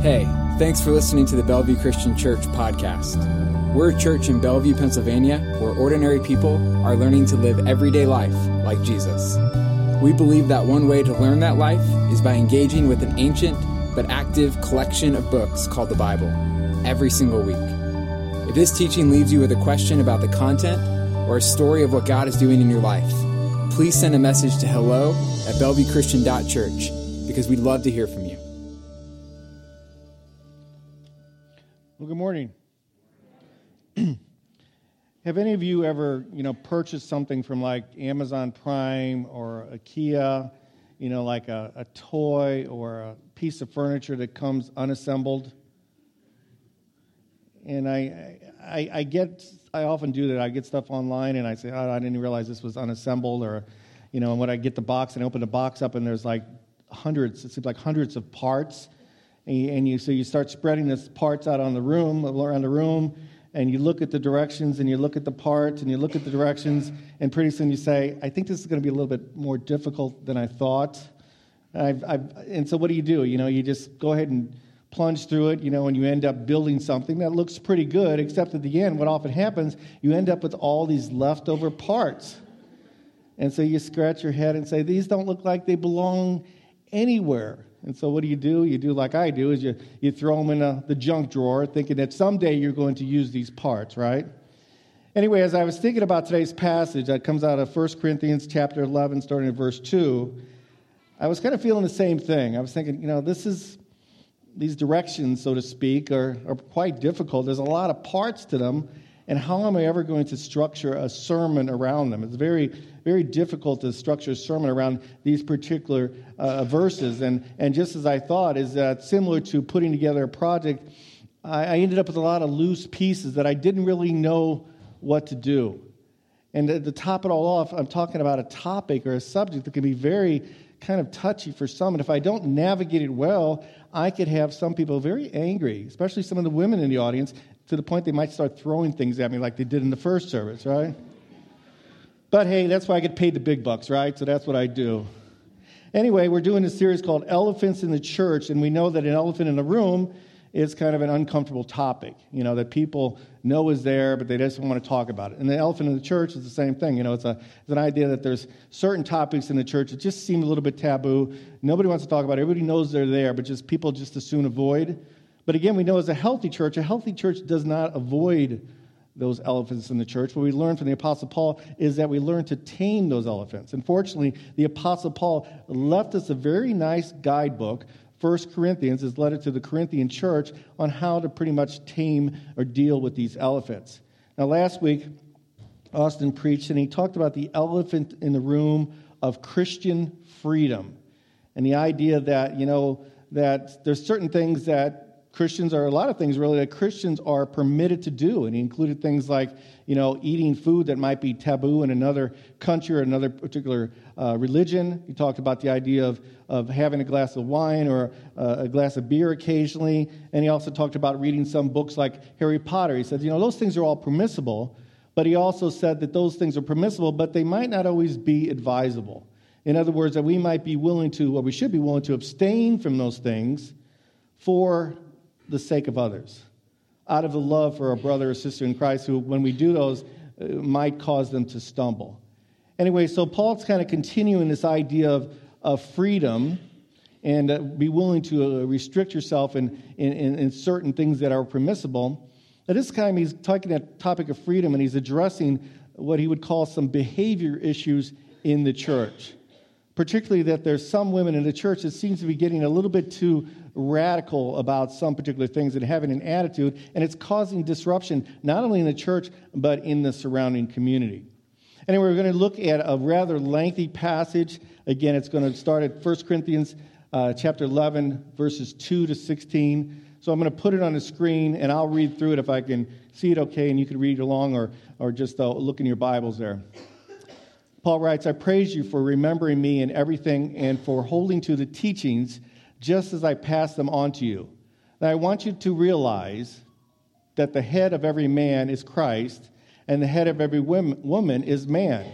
Hey, thanks for listening to the Bellevue Christian Church podcast. We're a church in Bellevue, Pennsylvania, where ordinary people are learning to live everyday life like Jesus. We believe that one way to learn that life is by engaging with an ancient but active collection of books called the Bible every single week. If this teaching leaves you with a question about the content or a story of what God is doing in your life, please send a message to hello at bellevuechristian.church because we'd love to hear from you. Have any of you ever, you know, purchased something from like Amazon Prime or IKEA, you know, like a, a toy or a piece of furniture that comes unassembled? And I, I, I get, I often do that. I get stuff online and I say, oh, I didn't realize this was unassembled, or, you know, and when I get the box and I open the box up and there's like hundreds, it seems like hundreds of parts, and you, so you start spreading the parts out on the room, around the room, and you look at the directions and you look at the parts and you look at the directions, and pretty soon you say, I think this is going to be a little bit more difficult than I thought. I've, I've, and so what do you do? You know, you just go ahead and plunge through it, you know, and you end up building something that looks pretty good, except at the end, what often happens, you end up with all these leftover parts. And so you scratch your head and say, these don't look like they belong anywhere. And so what do you do? You do like I do, is you, you throw them in a, the junk drawer, thinking that someday you're going to use these parts, right? Anyway, as I was thinking about today's passage that comes out of 1 Corinthians chapter 11, starting at verse 2, I was kind of feeling the same thing. I was thinking, you know, this is, these directions, so to speak, are, are quite difficult. There's a lot of parts to them, and how am I ever going to structure a sermon around them? It's very, very difficult to structure a sermon around these particular uh, verses. And, and just as I thought, is that similar to putting together a project, I, I ended up with a lot of loose pieces that I didn't really know what to do. And to, to top it all off, I'm talking about a topic or a subject that can be very kind of touchy for some. And if I don't navigate it well, I could have some people very angry, especially some of the women in the audience, to the point they might start throwing things at me like they did in the first service, right? But hey, that's why I get paid the big bucks, right? So that's what I do. Anyway, we're doing a series called Elephants in the Church, and we know that an elephant in the room is kind of an uncomfortable topic, you know, that people know is there, but they just don't want to talk about it. And the elephant in the church is the same thing. You know, it's, a, it's an idea that there's certain topics in the church that just seem a little bit taboo. Nobody wants to talk about it. Everybody knows they're there, but just people just as soon avoid. But again, we know as a healthy church, a healthy church does not avoid those elephants in the church. What we learn from the Apostle Paul is that we learn to tame those elephants. Unfortunately, the Apostle Paul left us a very nice guidebook. 1 Corinthians, his letter to the Corinthian church, on how to pretty much tame or deal with these elephants. Now, last week, Austin preached and he talked about the elephant in the room of Christian freedom and the idea that, you know, that there's certain things that Christians are a lot of things really that Christians are permitted to do. And he included things like, you know, eating food that might be taboo in another country or another particular uh, religion. He talked about the idea of, of having a glass of wine or uh, a glass of beer occasionally. And he also talked about reading some books like Harry Potter. He said, you know, those things are all permissible. But he also said that those things are permissible, but they might not always be advisable. In other words, that we might be willing to, or we should be willing to abstain from those things for the sake of others, out of the love for a brother or sister in Christ who, when we do those, uh, might cause them to stumble. Anyway, so Paul's kind of continuing this idea of, of freedom and uh, be willing to uh, restrict yourself in, in, in, certain things that are permissible. At this time, he's talking that topic of freedom and he's addressing what he would call some behavior issues in the church. Particularly, that there's some women in the church that seems to be getting a little bit too radical about some particular things and having an attitude, and it's causing disruption not only in the church, but in the surrounding community. Anyway, we're going to look at a rather lengthy passage. Again, it's going to start at 1 Corinthians uh, chapter 11, verses 2 to 16. So I'm going to put it on the screen, and I'll read through it if I can see it okay, and you can read along or, or just uh, look in your Bibles there. Paul writes, I praise you for remembering me in everything and for holding to the teachings just as I pass them on to you. I want you to realize that the head of every man is Christ, and the head of every woman is man,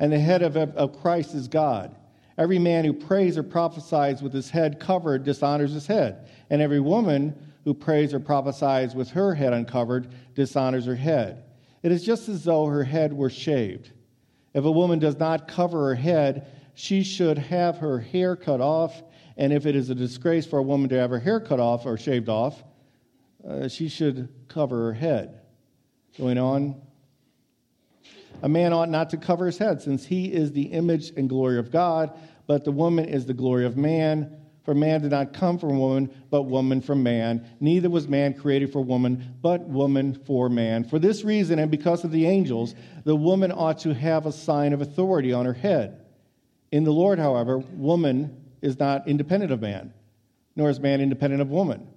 and the head of, of Christ is God. Every man who prays or prophesies with his head covered dishonors his head, and every woman who prays or prophesies with her head uncovered dishonors her head. It is just as though her head were shaved. If a woman does not cover her head, she should have her hair cut off, and if it is a disgrace for a woman to have her hair cut off or shaved off, uh, she should cover her head. Going on, a man ought not to cover his head, since he is the image and glory of God, but the woman is the glory of man. For man did not come from woman, but woman from man. Neither was man created for woman, but woman for man. For this reason, and because of the angels, the woman ought to have a sign of authority on her head. In the Lord, however, woman is not independent of man, nor is man independent of woman.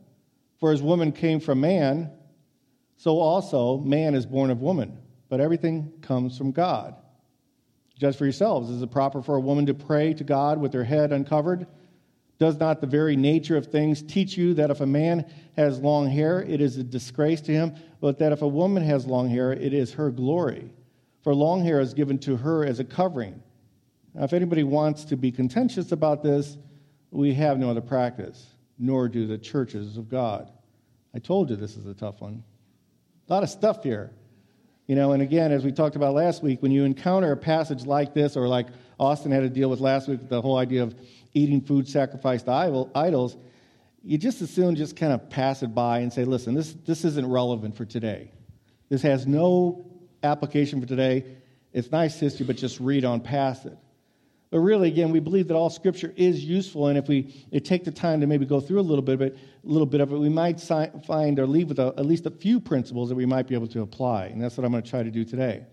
For as woman came from man, so also man is born of woman but everything comes from God. Judge for yourselves. Is it proper for a woman to pray to God with her head uncovered? Does not the very nature of things teach you that if a man has long hair, it is a disgrace to him, but that if a woman has long hair, it is her glory? For long hair is given to her as a covering. Now, if anybody wants to be contentious about this, we have no other practice, nor do the churches of God. I told you this is a tough one. A lot of stuff here. You know, and again, as we talked about last week, when you encounter a passage like this, or like Austin had to deal with last week, the whole idea of eating food sacrificed to idols, you just as soon just kind of pass it by and say, listen, this, this isn't relevant for today. This has no application for today. It's nice history, but just read on past it. But really, again, we believe that all Scripture is useful, and if we take the time to maybe go through a little bit of it, a little bit of it, we might find or leave with a, at least a few principles that we might be able to apply, and that's what I'm going to try to do today.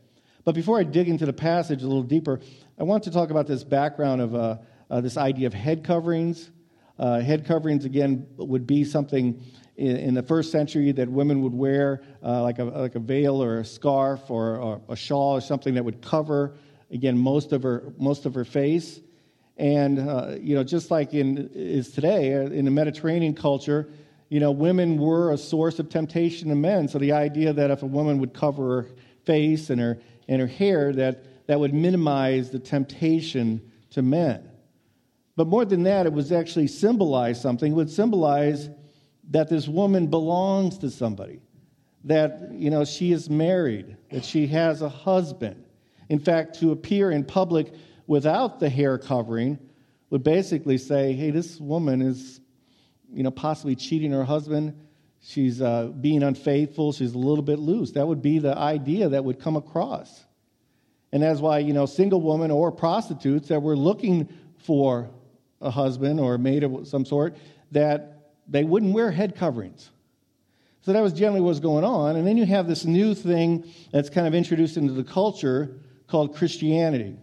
But before I dig into the passage a little deeper, I want to talk about this background of uh, uh, this idea of head coverings. Uh, head coverings, again, would be something in, in, the first century that women would wear, uh, like, a, like a veil or a scarf or, or a shawl or something that would cover again most of her most of her face and uh, you know just like in is today uh, in the mediterranean culture you know women were a source of temptation to men so the idea that if a woman would cover her face and her and her hair that that would minimize the temptation to men but more than that it was actually symbolize something it would symbolize that this woman belongs to somebody that you know she is married that she has a husband in fact, to appear in public without the hair covering would basically say, hey, this woman is, you know, possibly cheating her husband. She's uh, being unfaithful. She's a little bit loose. That would be the idea that would come across. And that's why, you know, single women or prostitutes that were looking for a husband or a maid of some sort, that they wouldn't wear head coverings. So that was generally what was going on. And then you have this new thing that's kind of introduced into the culture called Christianity.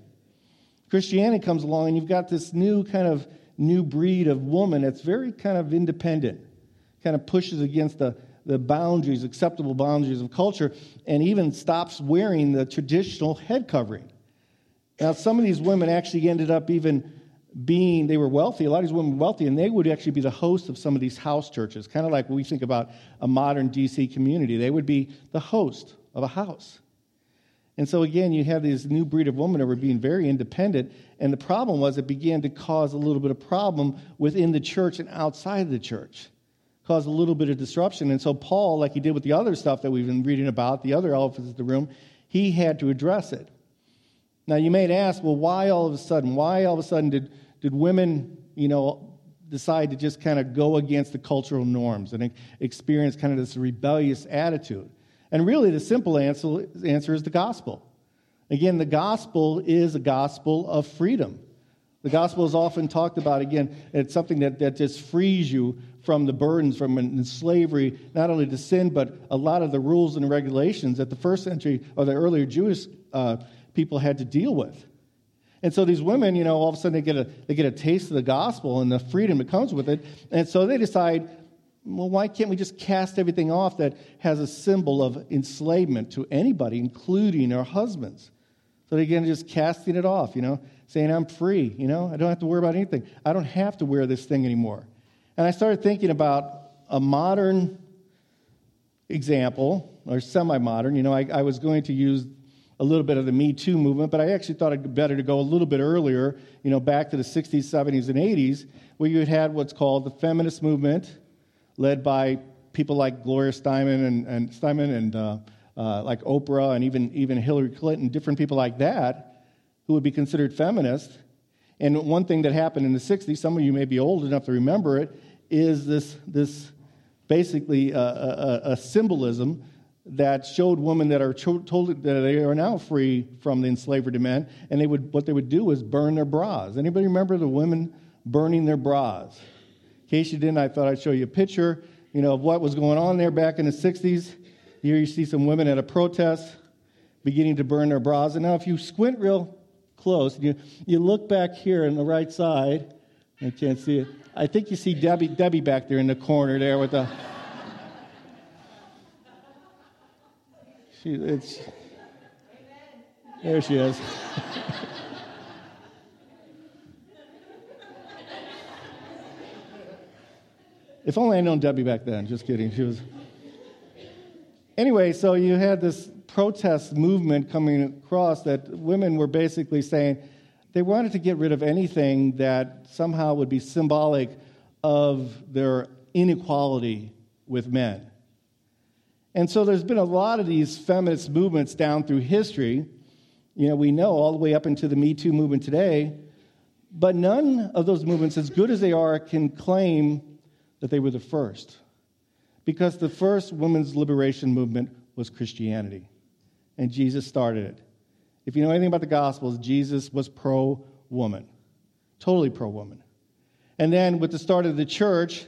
Christianity comes along, and you've got this new kind of new breed of woman that's very kind of independent, kind of pushes against the, the boundaries, acceptable boundaries of culture, and even stops wearing the traditional head covering. Now, some of these women actually ended up even being, they were wealthy, a lot of these women were wealthy, and they would actually be the host of some of these house churches, kind of like we think about a modern DC community. They would be the host of a house. And so, again, you have this new breed of women that were being very independent. And the problem was it began to cause a little bit of problem within the church and outside of the church, caused a little bit of disruption. And so, Paul, like he did with the other stuff that we've been reading about, the other elephants in the room, he had to address it. Now, you may ask, well, why all of a sudden? Why all of a sudden did, did women, you know, decide to just kind of go against the cultural norms and experience kind of this rebellious attitude? And really, the simple answer, answer is the gospel. Again, the gospel is a gospel of freedom. The gospel is often talked about, again, it's something that, that just frees you from the burdens, from slavery, not only to sin, but a lot of the rules and regulations that the first century or the earlier Jewish uh, people had to deal with. And so these women, you know, all of a sudden they get a, they get a taste of the gospel and the freedom that comes with it. And so they decide, well, why can't we just cast everything off that has a symbol of enslavement to anybody, including our husbands? So they're again, just casting it off, you know, saying I'm free, you know, I don't have to worry about anything. I don't have to wear this thing anymore. And I started thinking about a modern example, or semi modern. You know, I, I was going to use a little bit of the Me Too movement, but I actually thought it'd be better to go a little bit earlier, you know, back to the 60s, 70s, and 80s, where you had had what's called the feminist movement, led by people like Gloria Steinem and, and Steinem and uh, uh, like Oprah and even, even Hillary Clinton, different people like that, who would be considered feminist. And one thing that happened in the 60s, some of you may be old enough to remember it, is this, this basically a, a, a symbolism that showed women that are told that they are now free from the enslavement of men, and they would, what they would do is burn their bras. Anybody remember the women burning their bras? In case you didn't, I thought I'd show you a picture, you know, of what was going on there back in the 60s. Here you see some women at a protest beginning to burn their bras. And now if you squint real close, And you, you look back here on the right side, I can't see it. I think you see Debbie, Debbie back there in the corner there with the She, it's, there she is. if only I'd known Debbie back then. Just kidding. She was. Anyway, so you had this protest movement coming across that women were basically saying they wanted to get rid of anything that somehow would be symbolic of their inequality with men. And so there's been a lot of these feminist movements down through history. You know, we know all the way up into the Me Too movement today. But none of those movements, as good as they are, can claim that they were the first. Because the first women's liberation movement was Christianity. And Jesus started it. If you know anything about the Gospels, Jesus was pro woman, totally pro woman. And then with the start of the church,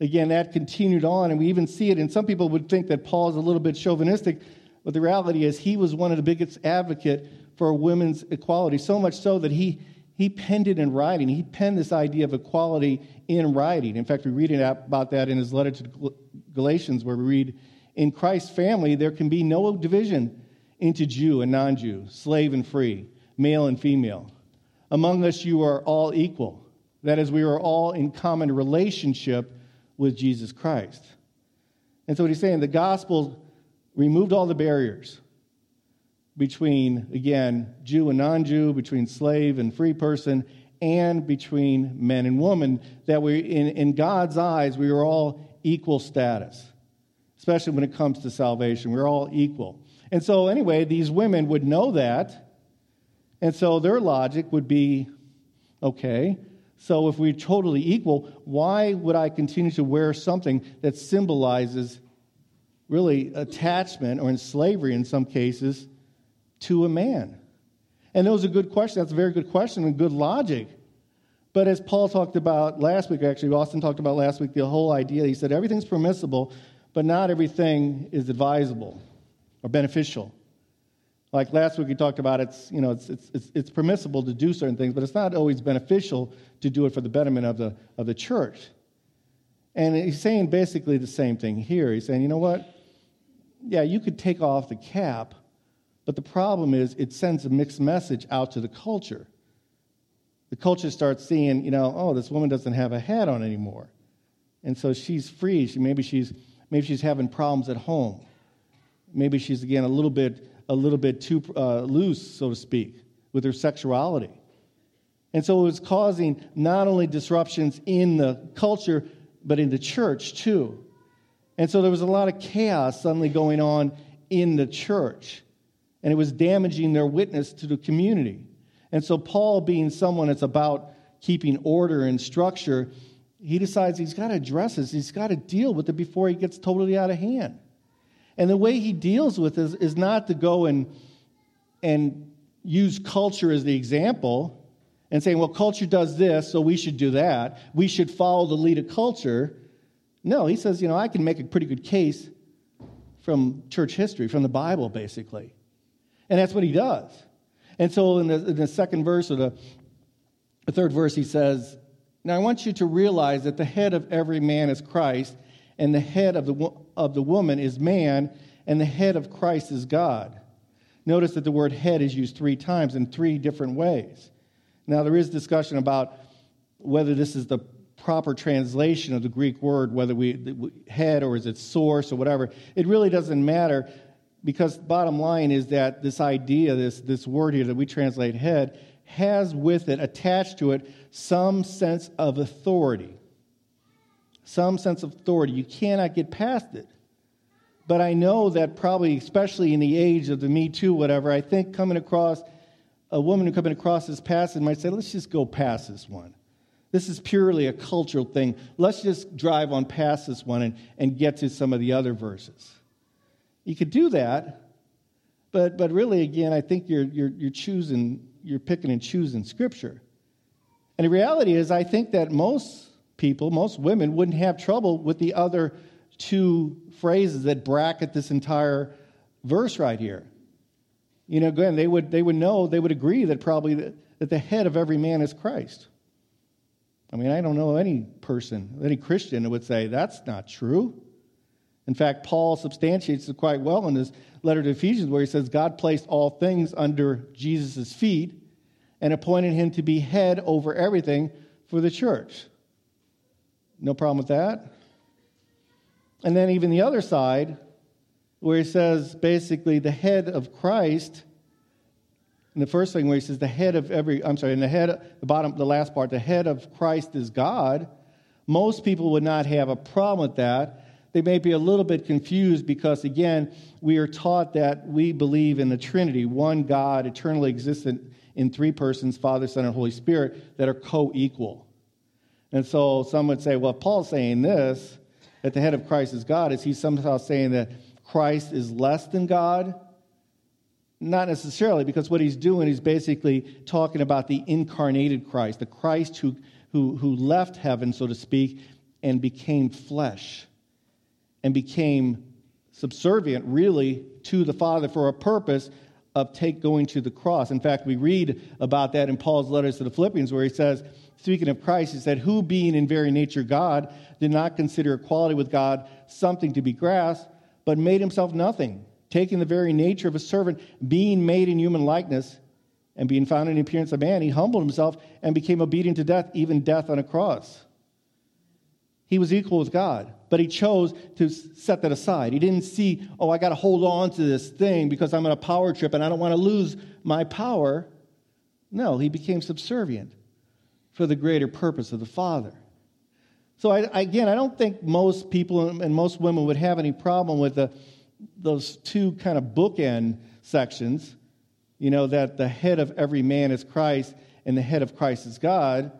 again, that continued on, and we even see it. And some people would think that Paul is a little bit chauvinistic, but the reality is he was one of the biggest advocate for women's equality, so much so that he, he penned it in writing. He penned this idea of equality in writing. In fact, we read about that in his letter to Galatians, where we read, In Christ's family, there can be no division into Jew and non Jew, slave and free, male and female. Among us, you are all equal. That is, we are all in common relationship with Jesus Christ. And so what he's saying, the gospel removed all the barriers between, again, Jew and non Jew, between slave and free person, and between men and women, that we, in, in God's eyes, we are all equal status, especially when it comes to salvation. We're all equal. And so, anyway, these women would know that. And so their logic would be okay, so, if we're totally equal, why would I continue to wear something that symbolizes really attachment or in slavery in some cases to a man? And that was a good question. That's a very good question and good logic. But as Paul talked about last week, actually, Austin talked about last week, the whole idea, he said everything's permissible, but not everything is advisable or beneficial. Like last week we talked about it's, you know, it's, it's, it's, it's permissible to do certain things, but it's not always beneficial to do it for the betterment of the, of the church. And he's saying basically the same thing here. He's saying, you know what? Yeah, you could take off the cap, but the problem is it sends a mixed message out to the culture. The culture starts seeing, you know, oh, this woman doesn't have a hat on anymore. And so she's free. She, maybe, she's, maybe she's having problems at home. Maybe she's, again, a little bit a little bit too uh, loose, so to speak, with her sexuality. And so it was causing not only disruptions in the culture, but in the church too. And so there was a lot of chaos suddenly going on in the church. And it was damaging their witness to the community. And so, Paul, being someone that's about keeping order and structure, he decides he's got to address this. He's got to deal with it before he gets totally out of hand. And the way he deals with this is not to go and, and use culture as the example and saying, well, culture does this, so we should do that. We should follow the lead of culture. No, he says, you know, I can make a pretty good case from church history, from the Bible, basically. And that's what he does. And so in the, in the second verse or the, the third verse, he says, Now I want you to realize that the head of every man is Christ, and the head of the, of the woman is man, and the head of Christ is God. Notice that the word head is used three times in three different ways. Now, there is discussion about whether this is the proper translation of the Greek word, whether we head or is it source or whatever. It really doesn't matter. because bottom line is that this idea, this, this word here that we translate head, has with it, attached to it, some sense of authority. Some sense of authority. You cannot get past it. But I know that probably, especially in the age of the Me Too, whatever, I think coming across a woman who coming across this passage might say, let's just go past this one. This is purely a cultural thing. Let's just drive on past this one and, and get to some of the other verses. You could do that, but, but really, again, I think you're, you're, you're choosing, you're picking and choosing Scripture. And the reality is, I think that most people, most women, wouldn't have trouble with the other two phrases that bracket this entire verse right here. You know, again, they would, they would know, they would agree that probably that, that the head of every man is Christ. I mean, I don't know any person, any Christian who would say that's not true. In fact, Paul substantiates it quite well in his letter to Ephesians, where he says, God placed all things under Jesus' feet and appointed him to be head over everything for the church. No problem with that. And then, even the other side, where he says basically the head of Christ, in the first thing where he says the head of every, I'm sorry, in the head, the bottom, the last part, the head of Christ is God. Most people would not have a problem with that they may be a little bit confused because, again, we are taught that we believe in the Trinity, one God, eternally existent in three persons Father, Son, and Holy Spirit that are co equal. And so some would say, well, Paul's saying this, that the head of Christ is God, is he somehow saying that Christ is less than God? Not necessarily, because what he's doing is basically talking about the incarnated Christ, the Christ who, who, who left heaven, so to speak, and became flesh and became subservient, really, to the Father for a purpose of take going to the cross. In fact, we read about that in Paul's letters to the Philippians, where he says, speaking of Christ, he said, Who being in very nature God, did not consider equality with God something to be grasped, but made himself nothing, taking the very nature of a servant, being made in human likeness, and being found in the appearance of man, he humbled himself and became obedient to death, even death on a cross. He was equal with God, but he chose to set that aside. He didn't see, oh, I got to hold on to this thing because I'm on a power trip and I don't want to lose my power. No, he became subservient for the greater purpose of the Father. So, I, again, I don't think most people and most women would have any problem with the, those two kind of bookend sections, you know, that the head of every man is Christ and the head of Christ is God.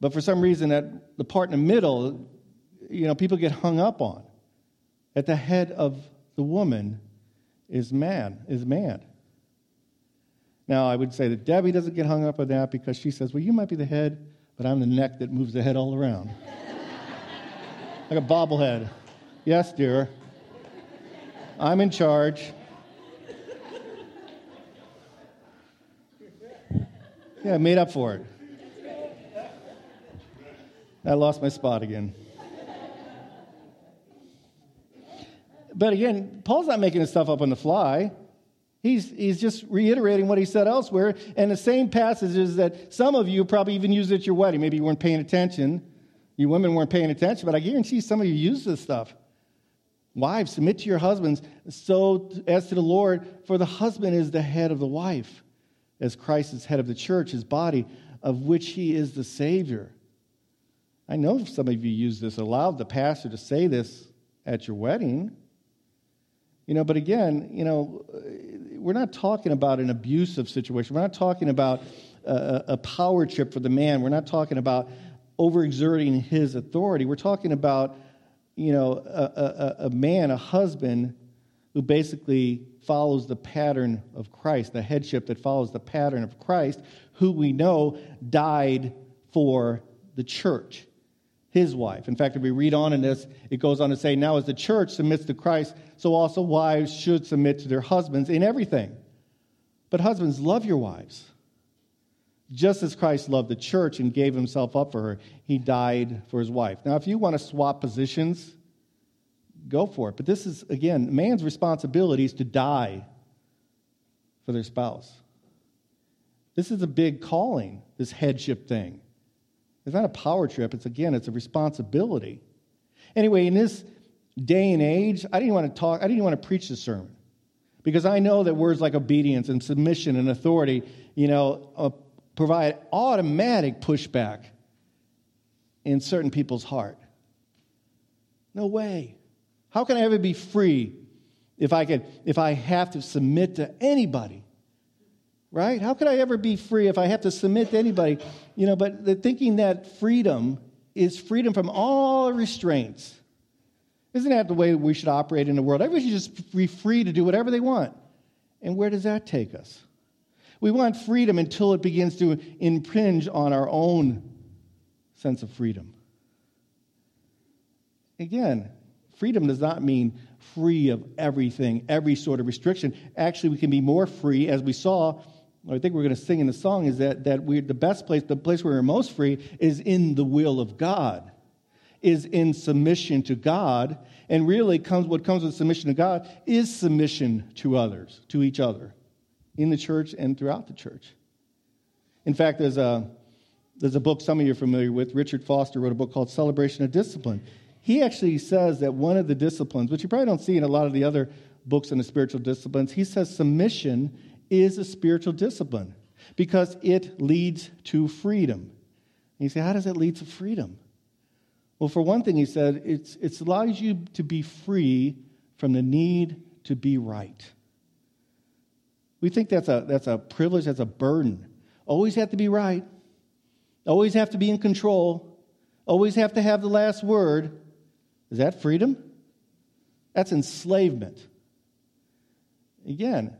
But for some reason, that the part in the middle, you know, people get hung up on. At the head of the woman is man, is man. Now, I would say that Debbie doesn't get hung up on that because she says, well, you might be the head, but I'm the neck that moves the head all around. like a bobblehead. Yes, dear. I'm in charge. Yeah, I made up for it. I lost my spot again. but again, Paul's not making this stuff up on the fly. He's, he's just reiterating what he said elsewhere. And the same passages that some of you probably even used at your wedding. Maybe you weren't paying attention. You women weren't paying attention, but I guarantee some of you use this stuff. Wives, submit to your husbands so as to the Lord, for the husband is the head of the wife, as Christ is head of the church, his body, of which he is the Savior. I know some of you use this, allowed the pastor to say this at your wedding. You know, but again, you know, we're not talking about an abusive situation. We're not talking about a, a power trip for the man. We're not talking about overexerting his authority. We're talking about, you know, a, a, a man, a husband who basically follows the pattern of Christ, the headship that follows the pattern of Christ, who we know died for the church his wife. In fact, if we read on in this, it goes on to say, Now as the church submits to Christ, so also wives should submit to their husbands in everything. But husbands, love your wives. Just as Christ loved the church and gave himself up for her, he died for his wife. Now, if you want to swap positions, go for it. But this is, again, man's responsibility is to die for their spouse. This is a big calling, this headship thing. It's not a power trip. It's again, it's a responsibility. Anyway, in this day and age, I didn't want to talk, I didn't want to preach the sermon. Because I know that words like obedience and submission and authority, you know, uh, provide automatic pushback in certain people's heart. No way. How can I ever be free if I can if I have to submit to anybody? Right? How could I ever be free if I have to submit to anybody? You know, but the thinking that freedom is freedom from all restraints. Isn't that the way we should operate in the world? Everybody should just be free to do whatever they want. And where does that take us? We want freedom until it begins to impinge on our own sense of freedom. Again, freedom does not mean free of everything, every sort of restriction. Actually, we can be more free, as we saw. I think we're going to sing in the song is that, that we're the best place, the place where we're most free is in the will of God, is in submission to God. And really comes what comes with submission to God is submission to others, to each other, in the church and throughout the church. In fact, there's a there's a book some of you are familiar with. Richard Foster wrote a book called Celebration of Discipline he actually says that one of the disciplines, which you probably don't see in a lot of the other books on the spiritual disciplines, he says submission is a spiritual discipline because it leads to freedom. And you say, how does it lead to freedom? Well, for one thing, he said, it's, it allows you to be free from the need to be right. We think that's a, that's a privilege, that's a burden. Always have to be right, always have to be in control, always have to have the last word. Is that freedom? That's enslavement. Again,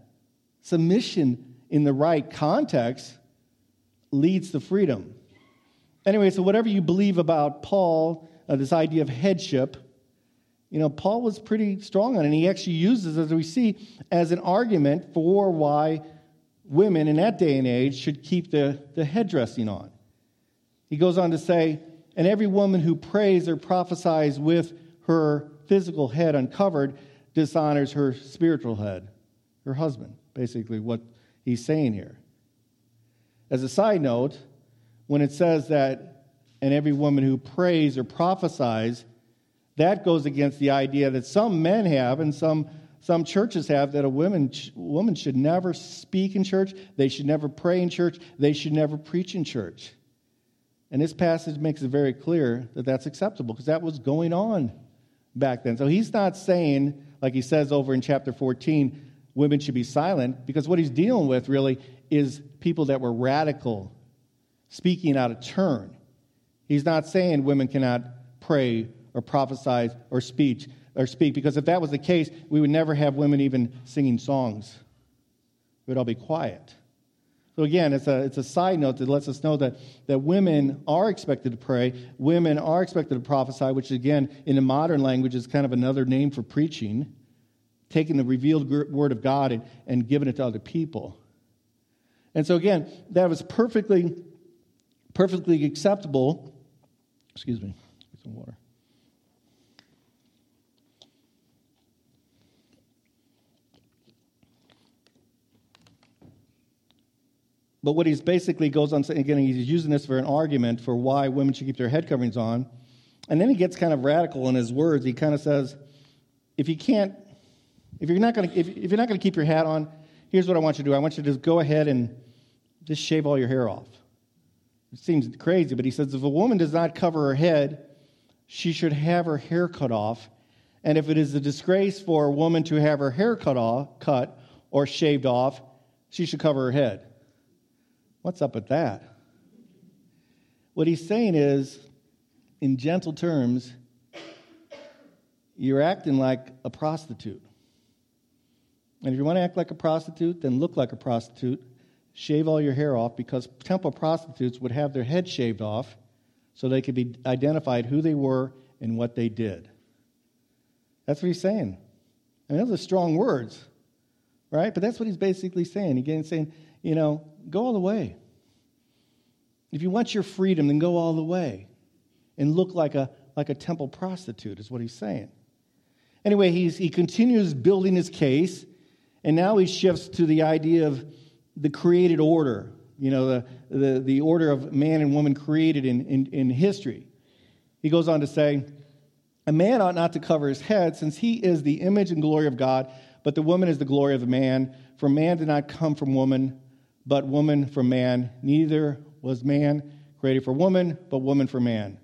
submission in the right context leads to freedom. Anyway, so whatever you believe about Paul, uh, this idea of headship, you know, Paul was pretty strong on it. And he actually uses, as we see, as an argument for why women in that day and age should keep the, the headdressing on. He goes on to say, and every woman who prays or prophesies with her physical head uncovered dishonors her spiritual head, her husband, basically, what he's saying here. As a side note, when it says that, and every woman who prays or prophesies, that goes against the idea that some men have and some, some churches have that a woman, woman should never speak in church, they should never pray in church, they should never preach in church. And this passage makes it very clear that that's acceptable because that was going on back then. So he's not saying, like he says over in chapter 14, women should be silent, because what he's dealing with really is people that were radical, speaking out of turn. He's not saying women cannot pray or prophesy or speak or speak, because if that was the case, we would never have women even singing songs. Would all be quiet. So again, it's a, it's a side note that lets us know that, that women are expected to pray, women are expected to prophesy, which again, in the modern language, is kind of another name for preaching, taking the revealed word of God and, and giving it to other people. And so again, that was perfectly, perfectly acceptable. Excuse me, some water. But what he's basically goes on saying, again, he's using this for an argument for why women should keep their head coverings on. And then he gets kind of radical in his words. He kind of says, if you can't, if you're not going to, if, if you're not going to keep your hat on, here's what I want you to do. I want you to just go ahead and just shave all your hair off. It seems crazy, but he says if a woman does not cover her head, she should have her hair cut off. And if it is a disgrace for a woman to have her hair cut off, cut or shaved off, she should cover her head. What's up with that? What he's saying is, in gentle terms, you're acting like a prostitute. And if you want to act like a prostitute, then look like a prostitute. Shave all your hair off because temple prostitutes would have their head shaved off so they could be identified who they were and what they did. That's what he's saying. I mean, those are strong words, right? But that's what he's basically saying. He's saying, you know, go all the way. If you want your freedom, then go all the way and look like a, like a temple prostitute, is what he's saying. Anyway, he's, he continues building his case, and now he shifts to the idea of the created order, you know, the, the, the order of man and woman created in, in, in history. He goes on to say, A man ought not to cover his head, since he is the image and glory of God, but the woman is the glory of the man. For man did not come from woman, but woman from man. Neither was man created for woman, but woman for man.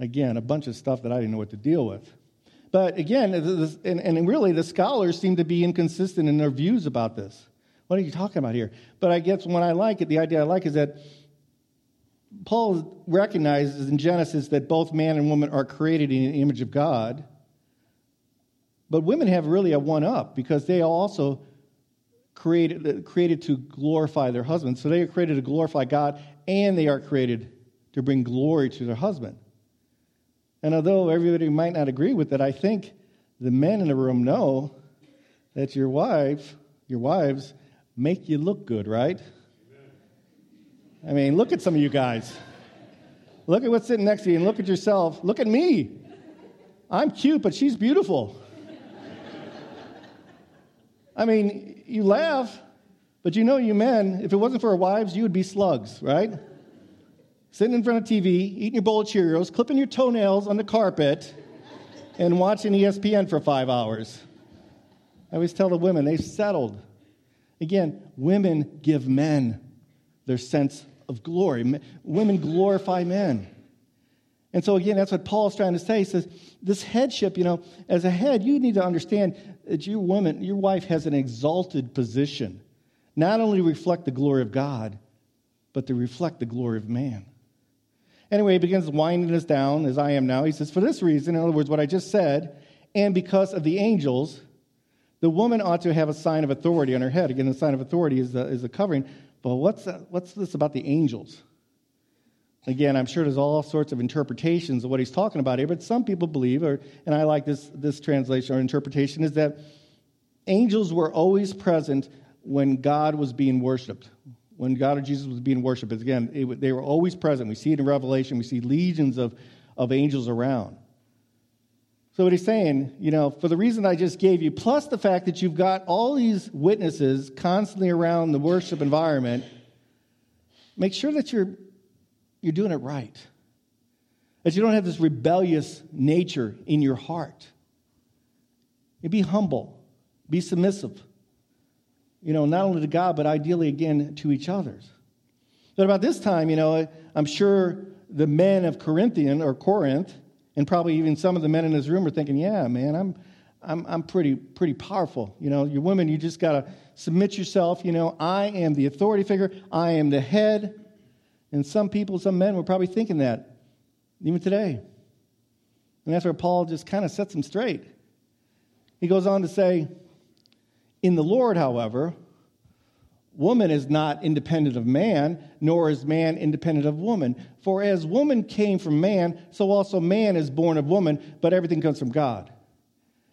Again, a bunch of stuff that I didn't know what to deal with. But again, and, and really, the scholars seem to be inconsistent in their views about this. What are you talking about here? But I guess when I like it, the idea I like is that Paul recognizes in Genesis that both man and woman are created in the image of God. But women have really a one up because they also created, created to glorify their husband. So they are created to glorify God and they are created to bring glory to their husband. And although everybody might not agree with it, I think the men in the room know that your wife, your wives, make you look good, right? I mean, look at some of you guys. Look at what's sitting next to you and look at yourself. Look at me. I'm cute, but she's beautiful. I mean, you laugh, but you know, you men, if it wasn't for our wives, you would be slugs, right? Sitting in front of TV, eating your bowl of Cheerios, clipping your toenails on the carpet, and watching ESPN for five hours. I always tell the women, they've settled. Again, women give men their sense of glory. Women glorify men. And so, again, that's what Paul's trying to say. He says, this headship, you know, as a head, you need to understand that your woman, your wife has an exalted position, not only to reflect the glory of God, but to reflect the glory of man. Anyway, he begins winding us down, as I am now. He says, For this reason, in other words, what I just said, and because of the angels, the woman ought to have a sign of authority on her head. Again, the sign of authority is the, is the covering. But what's, what's this about the angels? Again, I'm sure there's all sorts of interpretations of what he's talking about here, but some people believe, or, and I like this, this translation or interpretation, is that angels were always present when God was being worshiped. When God or Jesus was being worshiped. Again, it, they were always present. We see it in Revelation. We see legions of, of angels around. So, what he's saying, you know, for the reason I just gave you, plus the fact that you've got all these witnesses constantly around the worship environment, make sure that you're, you're doing it right. That you don't have this rebellious nature in your heart. And be humble, be submissive, you know, not only to God, but ideally, again, to each others. But about this time, you know, I'm sure the men of Corinthian or Corinth, and probably even some of the men in this room are thinking, yeah, man, I'm, I'm, I'm pretty, pretty powerful. You know, you women, you just got to submit yourself. You know, I am the authority figure, I am the head. And some people, some men were probably thinking that, even today. And that's where Paul just kind of sets them straight. He goes on to say, In the Lord, however, Woman is not independent of man, nor is man independent of woman. For as woman came from man, so also man is born of woman, but everything comes from God.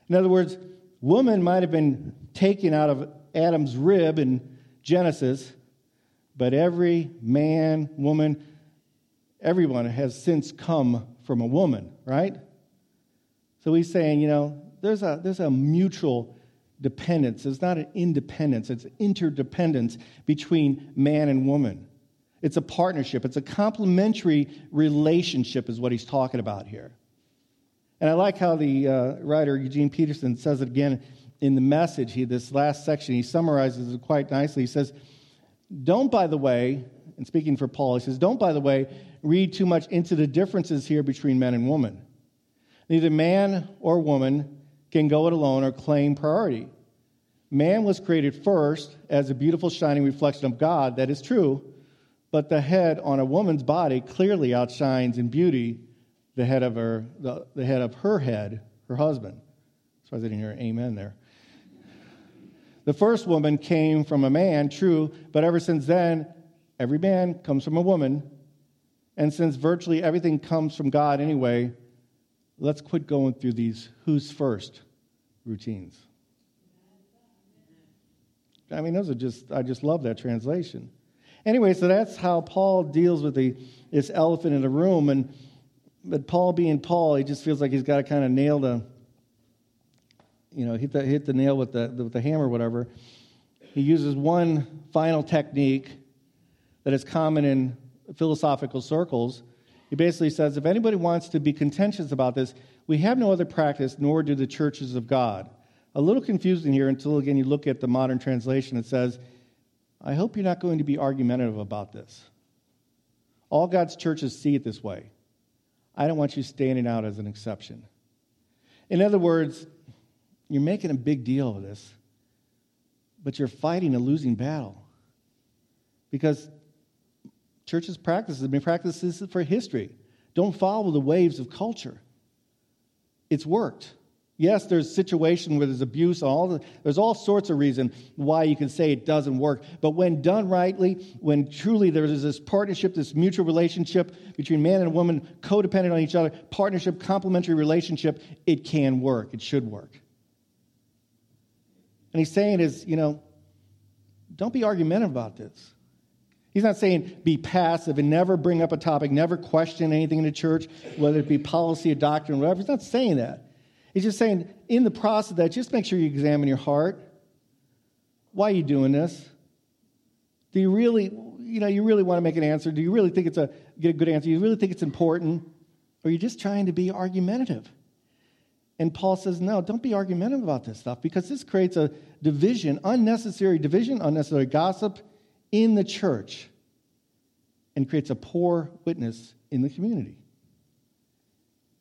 In other words, woman might have been taken out of Adam's rib in Genesis, but every man, woman, everyone has since come from a woman, right? So he's saying, you know, there's a, there's a mutual dependence. It's not an independence, it's interdependence between man and woman. It's a partnership, it's a complementary relationship, is what he's talking about here. And I like how the uh, writer Eugene Peterson says it again in the message. He, this last section, he summarizes it quite nicely. He says, Don't, by the way, and speaking for Paul, he says, Don't, by the way, read too much into the differences here between men and woman. Neither man or woman can go it alone or claim priority. Man was created first as a beautiful, shining reflection of God. That is true. But the head on a woman's body clearly outshines in beauty the head of her, the, the head of her head, her husband. So I didn't hear amen there. The first woman came from a man, true, but ever since then, every man comes from a woman. And since virtually everything comes from God anyway, let's quit going through these who's first routines. I mean, those are just, I just love that translation. Anyway, so that's how Paul deals with the, this elephant in the room. And, but Paul being Paul, he just feels like he's got to kind of nail the, you know, hit the, hit the nail with the, with the hammer whatever. He uses one final technique that is common in philosophical circles. He basically says if anybody wants to be contentious about this, we have no other practice, nor do the churches of God. a little confusing here until, again, you look at the modern translation. It says, I hope you're not going to be argumentative about this. All God's churches see it this way. I don't want you standing out as an exception. In other words, you're making a big deal of this, but you're fighting a losing battle. Because churches practice have been practices for history. Don't follow the waves of culture. It's worked. Yes, there's situation where there's abuse, all the, there's all sorts of reason why you can say it doesn't work. But when done rightly, when truly there's this partnership, this mutual relationship between man and woman, codependent on each other, partnership, complementary relationship, it can work. It should work. And he's saying is, you know, don't be argumentative about this. He's not saying be passive and never bring up a topic, never question anything in the church, whether it be policy or doctrine or whatever. He's not saying that. He's just saying, in the process of that, just make sure you examine your heart. Why are you doing this? Do you really, you know, you really want to make an answer? Do you really think it's a get a good answer? Do you really think it's important? Or are you just trying to be argumentative? And Paul says, no, don't be argumentative about this stuff because this creates a division, unnecessary division, unnecessary gossip in the church, and creates a poor witness in the community.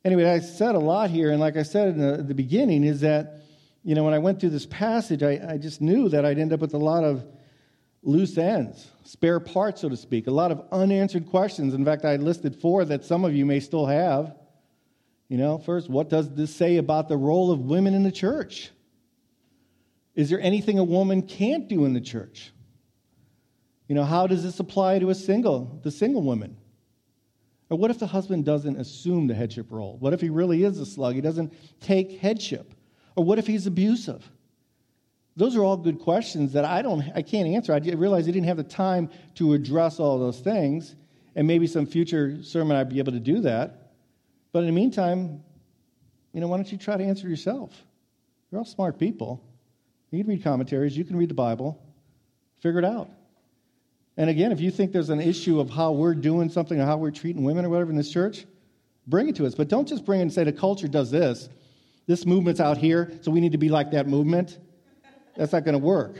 Anyway, I said a lot here, and like I said in the, the beginning, is that, you know, when I went through this passage, I, I just knew that I'd end up with a lot of loose ends, spare parts, so to speak, a lot of unanswered questions. In fact, I listed four that some of you may still have. You know, first, what does this say about the role of women in the church? Is there anything a woman can't do in the church? You know, how does this apply to a single, the single woman? Or what if the husband doesn't assume the headship role? What if he really is a slug? He doesn't take headship? Or what if he's abusive? Those are all good questions that I don't I can't answer. I realize I didn't have the time to address all those things. And maybe some future sermon I'd be able to do that. But in the meantime, you know, why don't you try to answer yourself? You're all smart people. You can read commentaries, you can read the Bible, figure it out. And again, if you think there's an issue of how we're doing something or how we're treating women or whatever in this church, bring it to us. But don't just bring it and say the culture does this. This movement's out here, so we need to be like that movement. That's not going to work.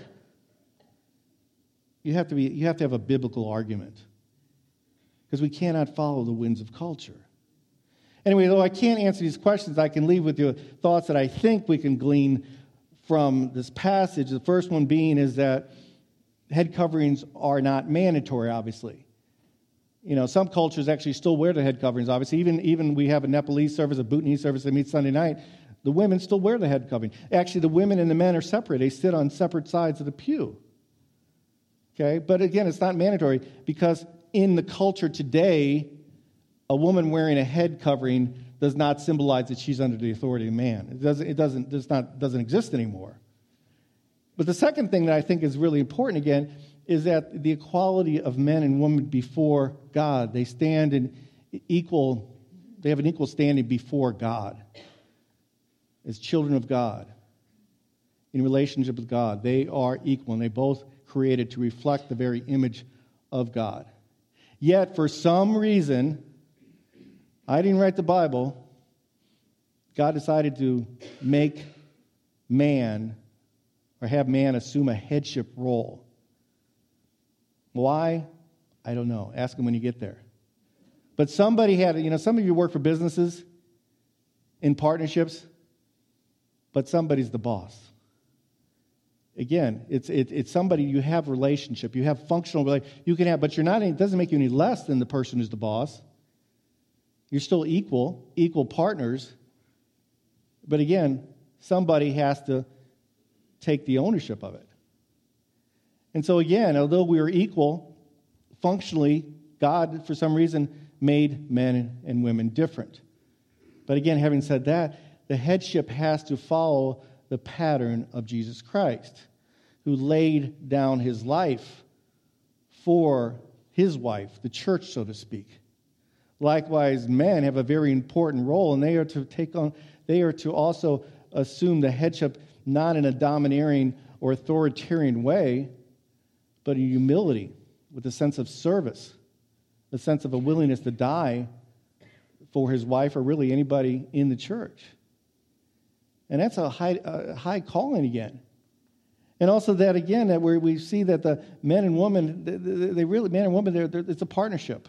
You have to, be, you have to have a biblical argument because we cannot follow the winds of culture. Anyway, though I can't answer these questions, I can leave with you thoughts that I think we can glean from this passage. The first one being is that head coverings are not mandatory, obviously. You know, some cultures actually still wear the head coverings, obviously. Even, even we have a Nepalese service, a Bhutanese service that meets Sunday night. The women still wear the head covering. Actually, the women and the men are separate. They sit on separate sides of the pew. Okay? But again, it's not mandatory because in the culture today, a woman wearing a head covering does not symbolize that she's under the authority of man. It doesn't, it doesn't, does not, doesn't exist anymore. But the second thing that I think is really important again is that the equality of men and women before God, they stand in equal, they have an equal standing before God as children of God in relationship with God. They are equal and they both created to reflect the very image of God. Yet, for some reason, I didn't write the Bible, God decided to make man or have man assume a headship role. Why? I don't know. Ask him when you get there. But somebody had, you know, some of you work for businesses in partnerships, but somebody's the boss. Again, it's, it, it's somebody you have relationship, you have functional. You can have, but you're not. It doesn't make you any less than the person who's the boss. You're still equal, equal partners. But again, somebody has to take the ownership of it. And so, again, although we are equal, functionally, God, for some reason, made men and women different. But again, having said that, the headship has to follow the pattern of Jesus Christ, who laid down his life for his wife, the church, so to speak. Likewise, men have a very important role, and they are to take on, they are to also assume the headship not in a domineering or authoritarian way, but in humility, with a sense of service, a sense of a willingness to die for his wife or really anybody in the church. And that's a high, a high calling again. And also that again, that where we see that the men and women, they really, man and woman, they're, they're, it's a partnership.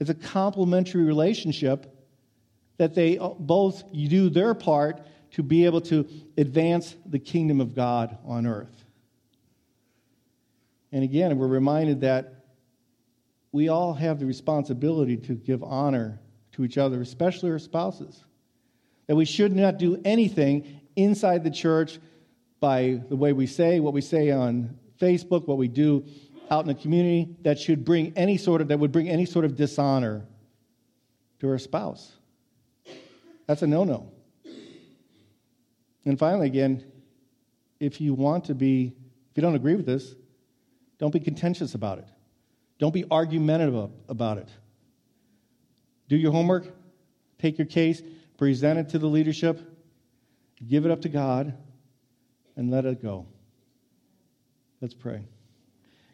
It's a complementary relationship that they both do their part to be able to advance the kingdom of God on earth. And again, we're reminded that we all have the responsibility to give honor to each other, especially our spouses. That we should not do anything inside the church by the way we say, what we say on Facebook, what we do out in the community that should bring any sort of that would bring any sort of dishonor to our spouse. That's a no-no. And finally, again, if you want to be, if you don't agree with this, don't be contentious about it. Don't be argumentative about it. Do your homework, take your case, present it to the leadership, give it up to God, and let it go. Let's pray.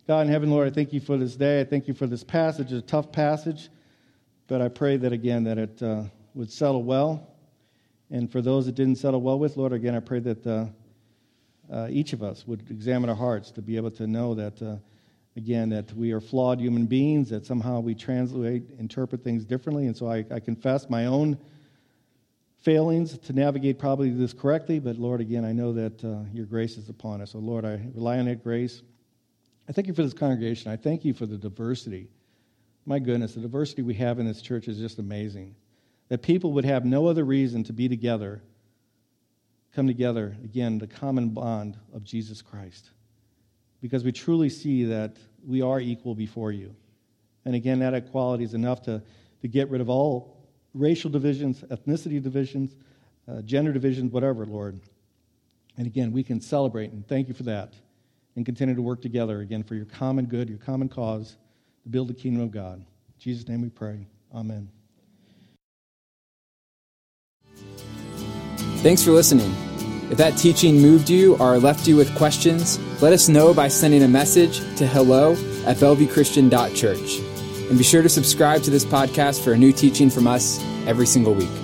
God in heaven, Lord, I thank you for this day. I thank you for this passage. It's a tough passage, but I pray that again that it uh, would settle well. And for those that didn't settle well with, Lord, again, I pray that uh, uh, each of us would examine our hearts to be able to know that, uh, again, that we are flawed human beings, that somehow we translate, interpret things differently. And so I, I confess my own failings to navigate probably this correctly, but Lord, again, I know that uh, your grace is upon us. So, Lord, I rely on that grace. I thank you for this congregation. I thank you for the diversity. My goodness, the diversity we have in this church is just amazing. That people would have no other reason to be together come together, again, the common bond of Jesus Christ. Because we truly see that we are equal before you. And again, that equality is enough to, to get rid of all racial divisions, ethnicity divisions, uh, gender divisions, whatever, Lord. And again, we can celebrate and thank you for that and continue to work together again for your common good, your common cause to build the kingdom of God. In Jesus' name we pray. Amen. Thanks for listening. If that teaching moved you or left you with questions, let us know by sending a message to hello at bellevuechristian.church. And be sure to subscribe to this podcast for a new teaching from us every single week.